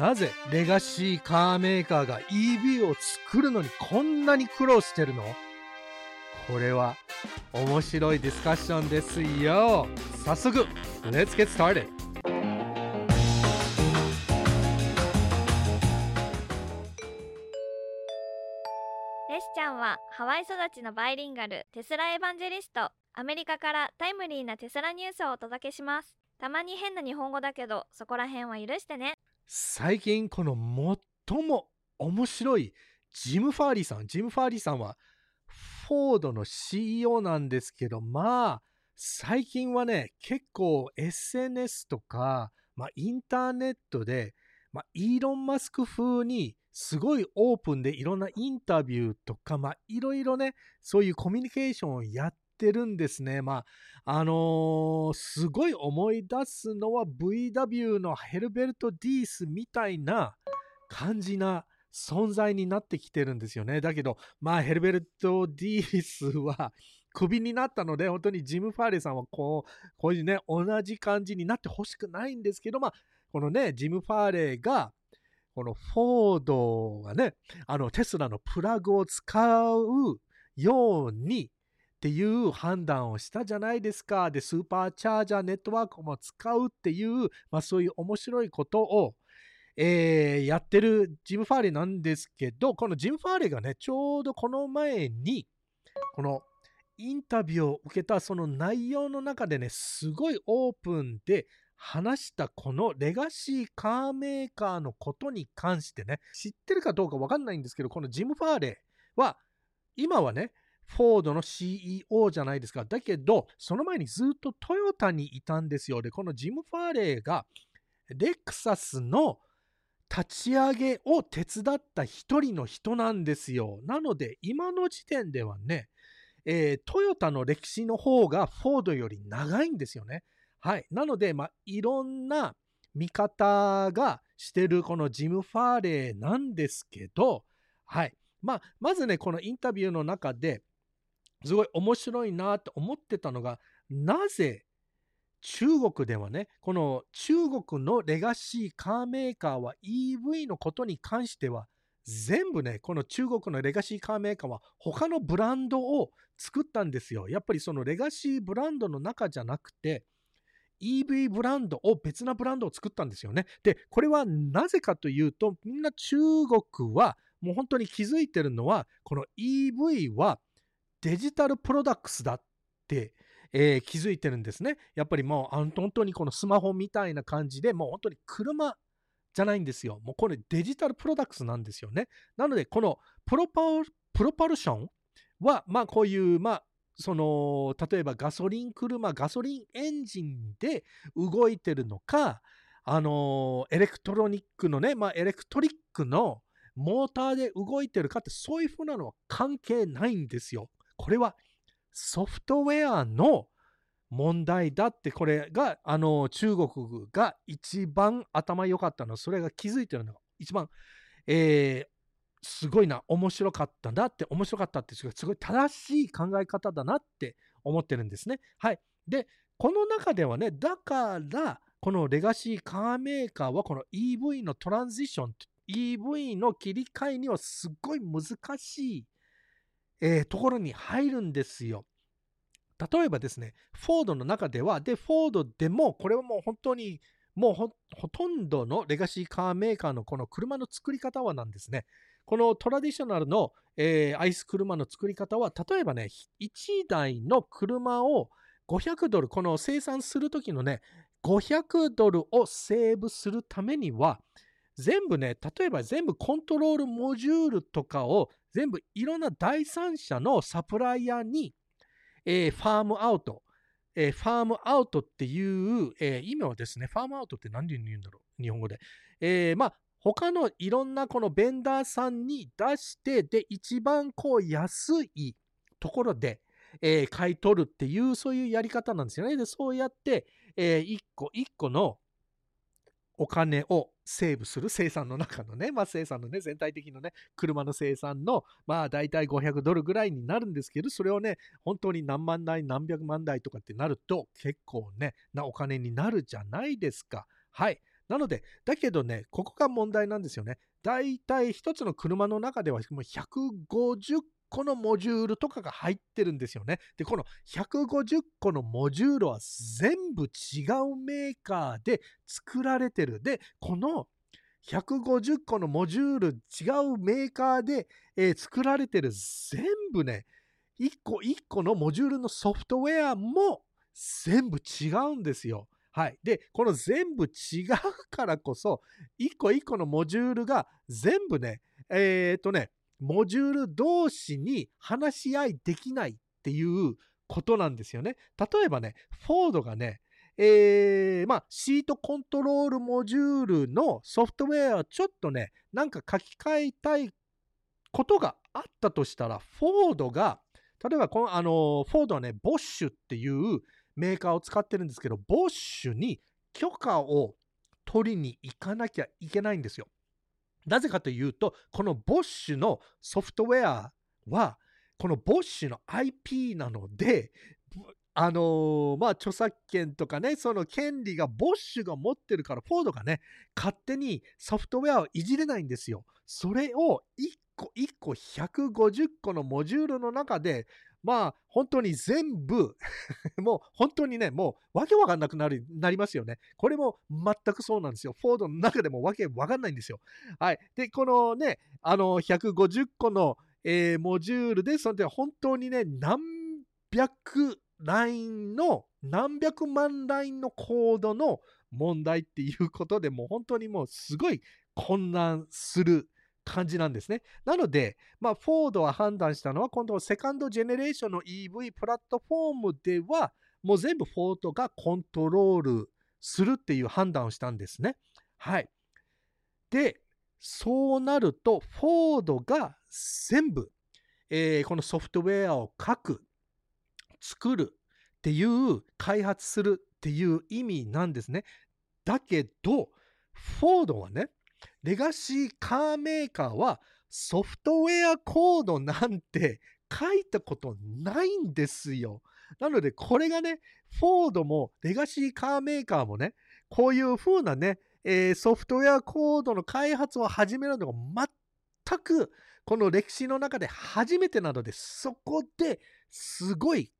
なぜレガシーカーメーカーが EV を作るのにこんなに苦労してるの？これは面白いディスカッションですよ。早速 Let's get started! レシちゃんはハワイ育ちのバイリンガルテスラエヴァンジェリスト。アメリカからタイムリーなテスラニュースをお届けします。たまに変な日本語だけどそこら辺は許してね。最近この最も面白いジム・ファーリーさんジム・ファーリーさんはフォードの CEO なんですけどまあ最近はね結構 SNS とか、まあ、インターネットで、まあ、イーロン・マスク風にすごいオープンでいろんなインタビューとか、まあ、いろいろね、そういうコミュニケーションをやってるんですね。まあ、あのーすごい思い出すのは VW のヘルベルト・ディースみたいな感じな存在になってきてるんですよね。だけど、まあ、ヘルベルト・ディースはクビになったので、本当にジム・ファーレさんはこう、こういうね、同じ感じになってほしくないんですけど、まあ、このね、ジム・ファーレが、このフォードがね、あのテスラのプラグを使うようにっていう判断をしたじゃないですか。で、スーパーチャージャーネットワークも使うっていう、まあそういう面白いことを、えーやってるジム・ファーレなんですけど、このジム・ファーレがね、ちょうどこの前に、このインタビューを受けたその内容の中でね、すごいオープンで話したこのレガシーカーメーカーのことに関してね、知ってるかどうかわかんないんですけど、このジム・ファーレは、今はね、フォードの CEO じゃないですか。だけど、その前にずっとトヨタにいたんですよ。で、このジム・ファーレーが、レクサスの立ち上げを手伝った一人の人なんですよ。なので、今の時点ではね、えートヨタの歴史の方がフォードより長いんですよね。はい。なので、まあ、いろんな見方がしてるこのジム・ファーレーなんですけど、はい。まあ、まずね、このインタビューの中ですごい面白いなと思ってたのが、なぜ中国ではね、この中国のレガシーカーメーカーは EV のことに関しては、全部ね、この中国のレガシーカーメーカーは他のブランドを作ったんですよ。やっぱりそのレガシーブランドの中じゃなくて、EV ブランドを別なブランドを作ったんですよね。で、これはなぜかというと、みんな中国はもう本当に気づいてるのは、この EV はデジタルプロダクツだって、えー気づいてるんですね。やっぱりもうあの本当にこのスマホみたいな感じでもう本当に車じゃないんですよ。もうこれデジタルプロダクツなんですよね。なのでこのプロパルプロパルションはまあこういうまあその例えばガソリン車ガソリンエンジンで動いてるのかあのエレクトロニックのねまあエレクトリックのモーターで動いてるかってそういうふうなのは関係ないんですよ。これはソフトウェアの問題だってこれがあの中国が一番頭良かったのそれが気づいてるのが一番、えーすごいな面白かったなって面白かったってすごい正しい考え方だなって思ってるんですね。はい。でこの中ではねだからこのレガシーカーメーカーはこの EV のトランジション EV の切り替えにはすっごい難しい、えーところに入るんですよ。例えばですね、フォードの中では、で、フォードでも、これはもう本当に、もうほとんどのレガシーカーメーカーのこの車の作り方はなんですね。このトラディショナルの、えーアイス車の作り方は、例えばね、1台の車を500ドル、この生産するときのね、500ドルをセーブするためには、全部ね、例えば全部コントロールモジュールとかを全部いろんな第三者のサプライヤーに、えーファームアウト、えーファームアウトっていう、えー意味はですね、ファームアウトって何で言うんだろう、日本語で。えーまあ、他のいろんなこのベンダーさんに出して、で、一番こう安いところで、えー買い取るっていう、そういうやり方なんですよね。で、そうやって、えー一個一個のお金をセーブする生産の中のね、まあ生産のね、全体的なね、車の生産の、まあ大体500ドルぐらいになるんですけど、それをね、本当に何万台、何百万台とかってなると、結構ね、なお金になるじゃないですか。はい。なので、だけどね、ここが問題なんですよね。だいたい一つの車の中ではもう150個のモジュールとかが入ってるんですよね。で、この150個のモジュールは全部違うメーカーで作られてる。で、この150個のモジュール違うメーカーで、えー作られてる全部ね、1個1個のモジュールのソフトウェアも全部違うんですよ。はい。で、この全部違うからこそ、1個1個のモジュールが全部ね、えっ、とね、モジュール同士に話し合いできないっていうことなんですよね。例えばね、フォードがね、えーまあ、シートコントロールモジュールのソフトウェアをちょっとね、なんか書き換えたいことがあったとしたら、フォードが、例えばこの、あの、フォードはね、ボッシュっていうメーカーを使ってるんですけど、ボッシュに許可を取りに行かなきゃいけないんですよ。なぜかというと、このボッシュのソフトウェアは、このボッシュの IP なので、あのーまあ、著作権とかね、その権利がボッシュが持ってるから、フォードがね、勝手にソフトウェアをいじれないんですよ。それを1個1個150個のモジュールの中で、まあ、本当に全部 もう本当にね、もうわけわかんなくなるなりますよね。これも全くそうなんですよ。フォードの中でもわけわかんないんですよ。はい。で、このね、あの、150個の、えーモジュールで、それで本当にね、何百ラインの、何百万ラインのコードの問題っていうことでもう本当にもうすごい混乱する感じなんですね。なので、まあ、フォードは判断したのは、今度セカンドジェネレーションの EV プラットフォームでは、もう全部フォードがコントロールするっていう判断をしたんですね。はい。で、そうなると、フォードが全部、えーこのソフトウェアを書く、作るっていう、開発するっていう意味なんですね。だけど、フォードはね、レガシーカーメーカーはソフトウェアコードなんて書いたことないんですよ。なのでこれがね、フォードもレガシーカーメーカーもね、こういう風なね、えーソフトウェアコードの開発を始めるのが全くこの歴史の中で初めてなので、そこですごい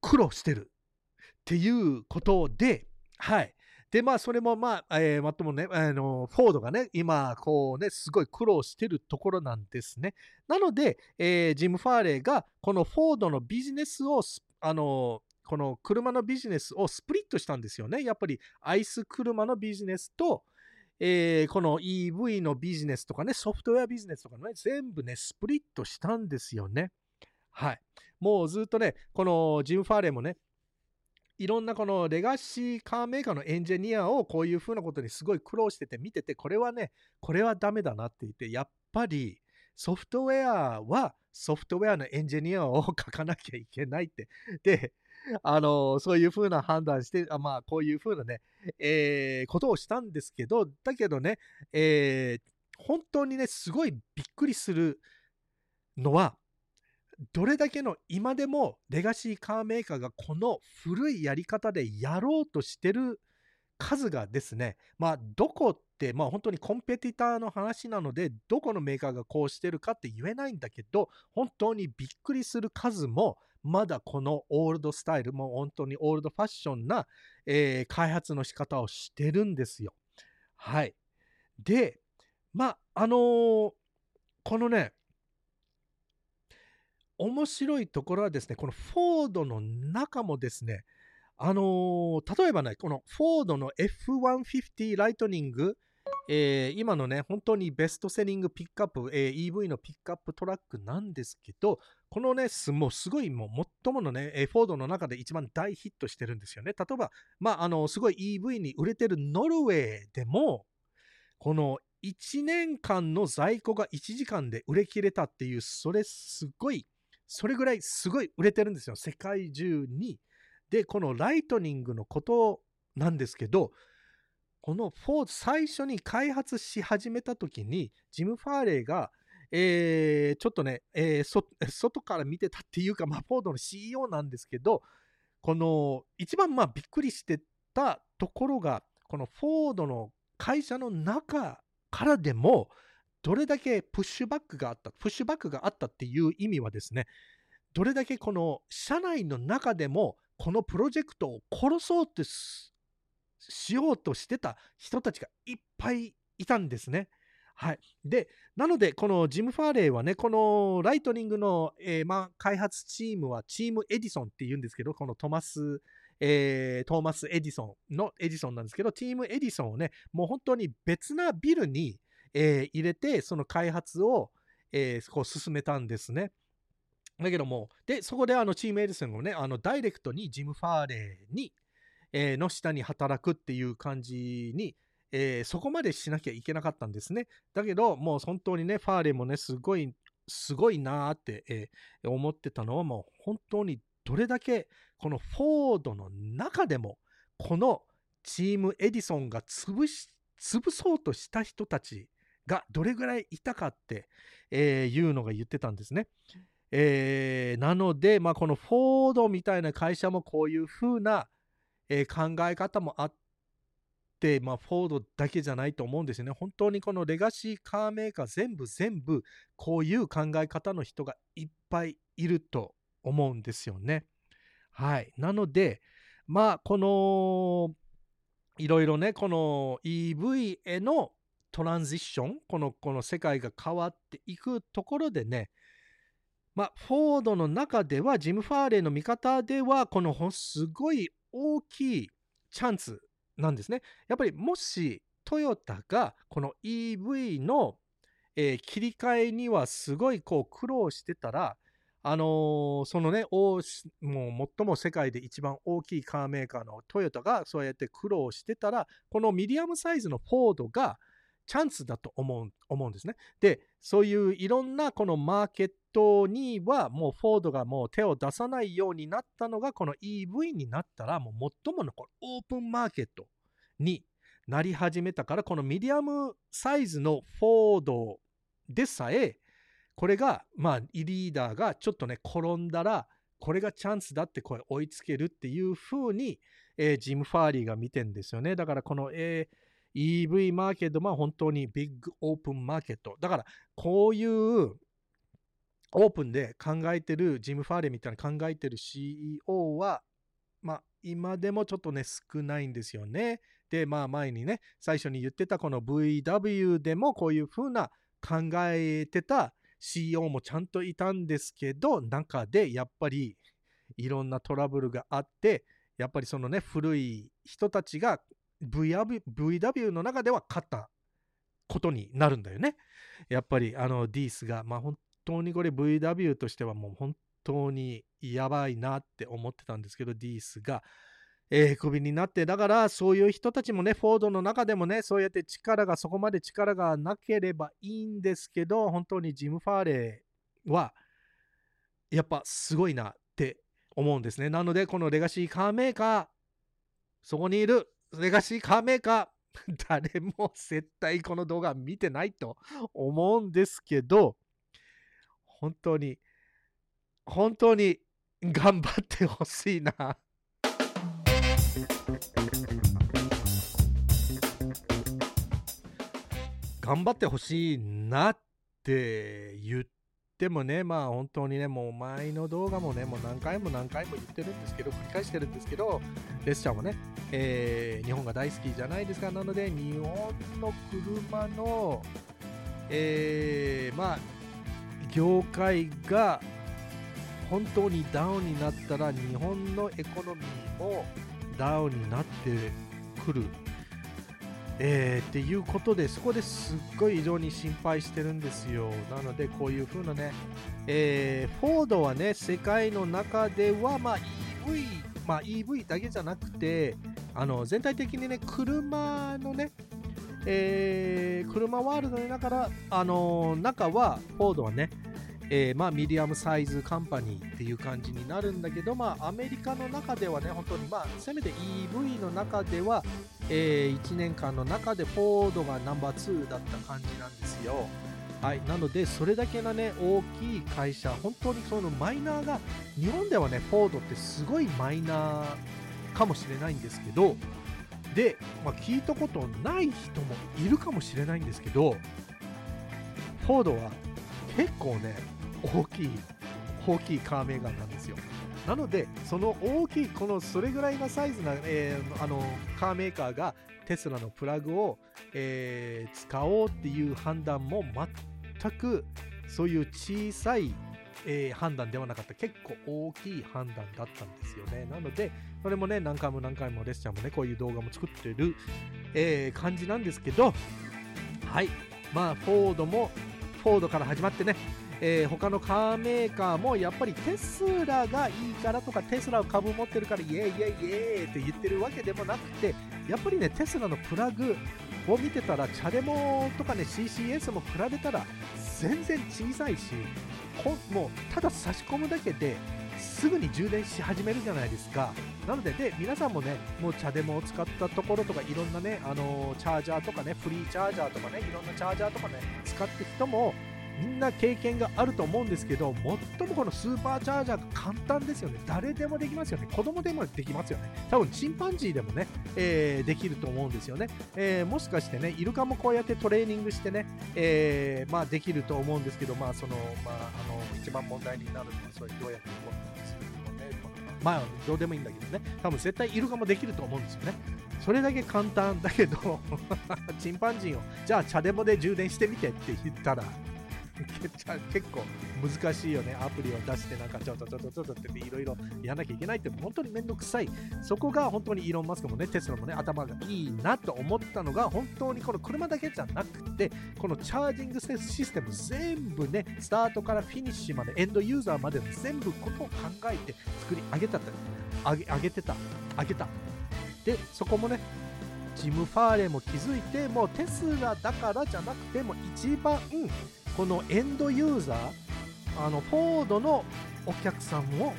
苦労してるっていうことで、はい。で、まあ、それも、まあ、えー、まともね、あの、フォードがね、今、こうね、すごい苦労してるところなんですね。なので、えージム・ファーレーが、このフォードのビジネスを、あの、この車のビジネスをスプリットしたんですよね。やっぱり、アイス車のビジネスと、えーこの EV のビジネスとかね、ソフトウェアビジネスとかね、全部ね、スプリットしたんですよね。はい。もうずっとね、このジム・ファーレーもね、いろんなこのレガシーカーメーカーのエンジニアをこういうふうなことにすごい苦労してて見てて、これはね、これはダメだなって言って、やっぱりソフトウェアはソフトウェアのエンジニアを書かなきゃいけないって。で、あの、そういうふうな判断して、あまあ、こういうふうなね、えーことをしたんですけど、だけどね、えー本当にね、すごいびっくりするのは、どれだけの今でもレガシーカーメーカーがこの古いやり方でやろうとしてる数がですね、まあ、どこって、まあ、本当にコンペティターの話なので、どこのメーカーがこうしてるかって言えないんだけど、本当にびっくりする数も、まだこのオールドスタイル、も本当にオールドファッションな、えー開発の仕方をしてるんですよ。はい。で、まあ、あのーこのね、面白いところはですね、このフォードの中もですね、あのー例えばね、このフォードの F150 ライトニング、えー今のね、本当にベストセリングピックアップ、えー EV のピックアップトラックなんですけど、このね、すもうすごいもう最ものね、えーフォードの中で一番大ヒットしてるんですよね。例えば、まあ、あの、すごい EV に売れてるノルウェーでも、この1年間の在庫が1時間で売れ切れたっていう、それすごい、それぐらいすごい売れてるんですよ、世界中に。で、このライトニングのことなんですけど、このフォード、最初に開発し始めた時に、ジム・ファーレーが、えーちょっとね、えー外から見てたっていうか、まあ、フォードの CEO なんですけど、この一番まあびっくりしてたところが、このフォードの会社の中からでも、どれだけ pushback があった、 pushback があったっていう意味はですね、どれだけこの社内の中でも、このプロジェクトを殺そうってしようとしてた人たちがいっぱいいたんですね。はい。で、なので、このジム・ファーレーはね、このライトニングの、えー、ま、開発チームはチームエディソンって言うんですけど、このトマス、えー、トーマス・エディソンのエディソンなんですけど、チームエディソンをね、もう本当に別なビルに、えー、入れて、その開発を、えー、こう進めたんですね。だけども、で、そこであのチームエディソンをね、あのダイレクトにジム・ファーレーに、えー、の下に働くっていう感じに、えー、そこまでしなきゃいけなかったんですね。だけど、もう本当にね、ファーレーもね、すごい、すごいなーって、えー、思ってたのは、もう本当にどれだけ、このフォードの中でも、このチームエディソンが潰し、潰そうとした人たちがどれぐらいいたかって、えー、いうのが言ってたんですね。えー、なので、まあ、このフォードみたいな会社もこういうふうな、えー、考え方もあっ、まあ、フォードだけじゃないと思うんですよね。本当にこのレガシーカーメーカー全部全部こういう考え方の人がいっぱいいると思うんですよね。はい。なので、まあ、この、いろいろね、この EV へのトランジッション、この、この世界が変わっていくところでね、まあ、フォードの中では、ジム・ファーレーの見方では、このすごい大きいチャンスなんですね。やっぱりもしトヨタがこの EV の、えー、切り替えにはすごいこう苦労してたら、あのー、そのね、もう最も世界で一番大きいカーメーカーのトヨタがそうやって苦労してたら、このミディアムサイズのフォードがチャンスだと思う思うんですね。で、そういういろんなこのマーケットにはもうフォードがもう手を出さないようになったのがこの EV になったらもう最ものこオープンマーケットになり始めたからこの medium size のフォードでさえこれがまあリーダーがちょっとね転んだらこれがチャンスだってこれ追いつけるっていう風に、えー、ジム・ファーリーが見てんですよねだからこの、えー、EV マーケットは本当に big open market だからこういうオープンで考えてる、ジム・ファーレみたいな考えてる CEO は、まあ、今でもちょっとね、少ないんですよね。で、まあ、前にね、最初に言ってたこの VW でもこういう風な考えてた CEO もちゃんといたんですけど、中でやっぱりいろんなトラブルがあって、やっぱりそのね、古い人たちが VW, VW の中では勝ったことになるんだよね。やっぱりあのディースが、まあ本当にこれ VW としてはもう本当にやばいなって思ってたんですけど、ディースが、えー、クビになって、だからそういう人たちもね、フォードの中でもね、そうやって力が、そこまで力がなければいいんですけど、本当にジム・ファーレーは、やっぱすごいなって思うんですね。なので、このレガシーカーメーカー、そこにいるレガシーカーメーカー、誰も絶対この動画見てないと思うんですけど、本当に、本当に頑張ってほしいな。頑張ってほしいなって言ってもね、まあ本当にね、もう前の動画もね、もう何回も何回も言ってるんですけど、繰り返してるんですけど、レスちゃんはね、えー、日本が大好きじゃないですか。なので、日本の車の、えー、まあ、業界が本当にダウンになったら日本のエコノミーもダウンになってくる、えー、っていうことでそこですっごい非常に心配してるんですよ。なのでこういう風なね、えー、フォードはね世界の中では、まあ、EV、まあ、EV だけじゃなくてあの全体的にね車のねえー、車ワールドの中から、あの、中は、フォードはね、えー、まあ、 medium size company っていう感じになるんだけど、まあ、アメリカの中ではね、本当に、まあ、せめて EV の中では、えー、1年間の中でフォードがナンバー2だった感じなんですよ。はい、なので、それだけのね、大きい会社、本当にそのマイナーが、日本ではね、フォードってすごいマイナーかもしれないんですけど、で、まあ、聞いたことない人もいるかもしれないんですけどフォードは結構ね大きい大きいカーメーカーなんですよ。なのでその大きいこのそれぐらいのサイズな、えー、あのカーメーカーがテスラのプラグを、えー、使おうっていう判断も全くそういう小さい、えー、判断ではなかった。結構大きい判断だったんですよね。なのでそれもね何回も何回もレスちゃんもねこういう動画も作ってる、えー、感じなんですけどはい。まあフォードもフォードから始まってねえー、他のカーメーカーもやっぱりテスラがいいからとかテスラを株持ってるからイエイイエイイエイって言ってるわけでもなくてやっぱりねテスラのプラグを見てたらチャデモとかね CCS も比べたら全然小さいしもうただ差し込むだけですぐに充電し始めるじゃないですか。なので、で皆さんもね、もうチャデモを使ったところとか、いろんなね、あのー、チャージャーとかね、フリーチャージャーとかね、いろんなチャージャーとかね、使って人も、みんな経験があると思うんですけど、最もこのスーパーチャージャーが簡単ですよね。誰でもできますよね。子供でもできますよね。多分チンパンジーでもね、えー、できると思うんですよね、えー、もしかしてね、イルカもこうやってトレーニングしてね、えー、まあできると思うんですけど、まあその、まああの、一番問題になるのは、それどうやってこうするのね、まあどうでもいいんだけどね、多分絶対イルカもできると思うんですよね。それだけ簡単だけど チンパンジーを、じゃあ、チャデモで充電してみてって言ったら、結構難しいよね。アプリを出して、なんかちょっとちょっとちょっとっていろいろやらなきゃいけないって本当にめんどくさい。そこが本当にイーロン・マスクもね、テスラもね、頭がいいなと思ったのが、本当にこの車だけじゃなくて、このチャージングシステム全部ね、スタートからフィニッシュまで、エンドユーザーまで全部ことを考えて作り上げた、上げ上げてた、上げた。で、そこもね、ジム・ファーレも気づいて、もうテスラだからじゃなくても一番このエンドユーザーあのフォードのお客さんを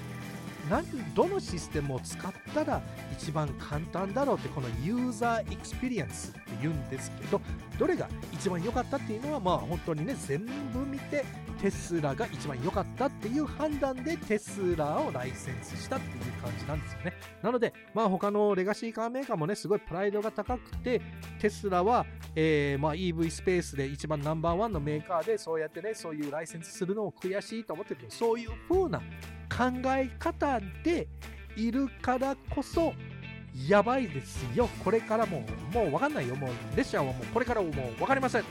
何どのシステムを使ったら一番簡単だろうってこの user experience って言うんですけどどれが一番良かったっていうのはまあ本当にね全部見てテスラが一番良かったっていう判断でテスラをライセンスしたっていう感じなんですよね。なので、まあ他の legacy car maker もね、すごいプライドが高くて、テスラは、えー、まあ EV スペースで一番ナンバーワンのメーカーで、そうやってね、そういうライセンスするのも悔しいと思ってるけど、そういう風な考え方でいるからこそ、やばいですよ。これからも、もうわかんないよ。もう、列車はもうこれからもうわかりません。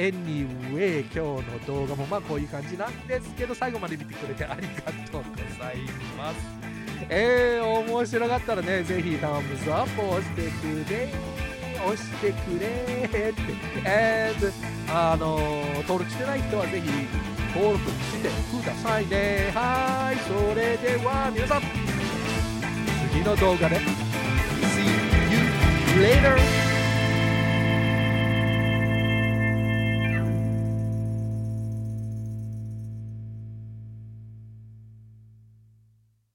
Anyway 今日の動画もまあこういう感じなんですけど最後まで見てくれてありがとうございます。えー、面白かったらねぜひタムズアップを押してくれ。押してくれって。えー、あの登録してない人はぜひ登録してくださいね。はいそれでは皆さん次の動画で。See you later!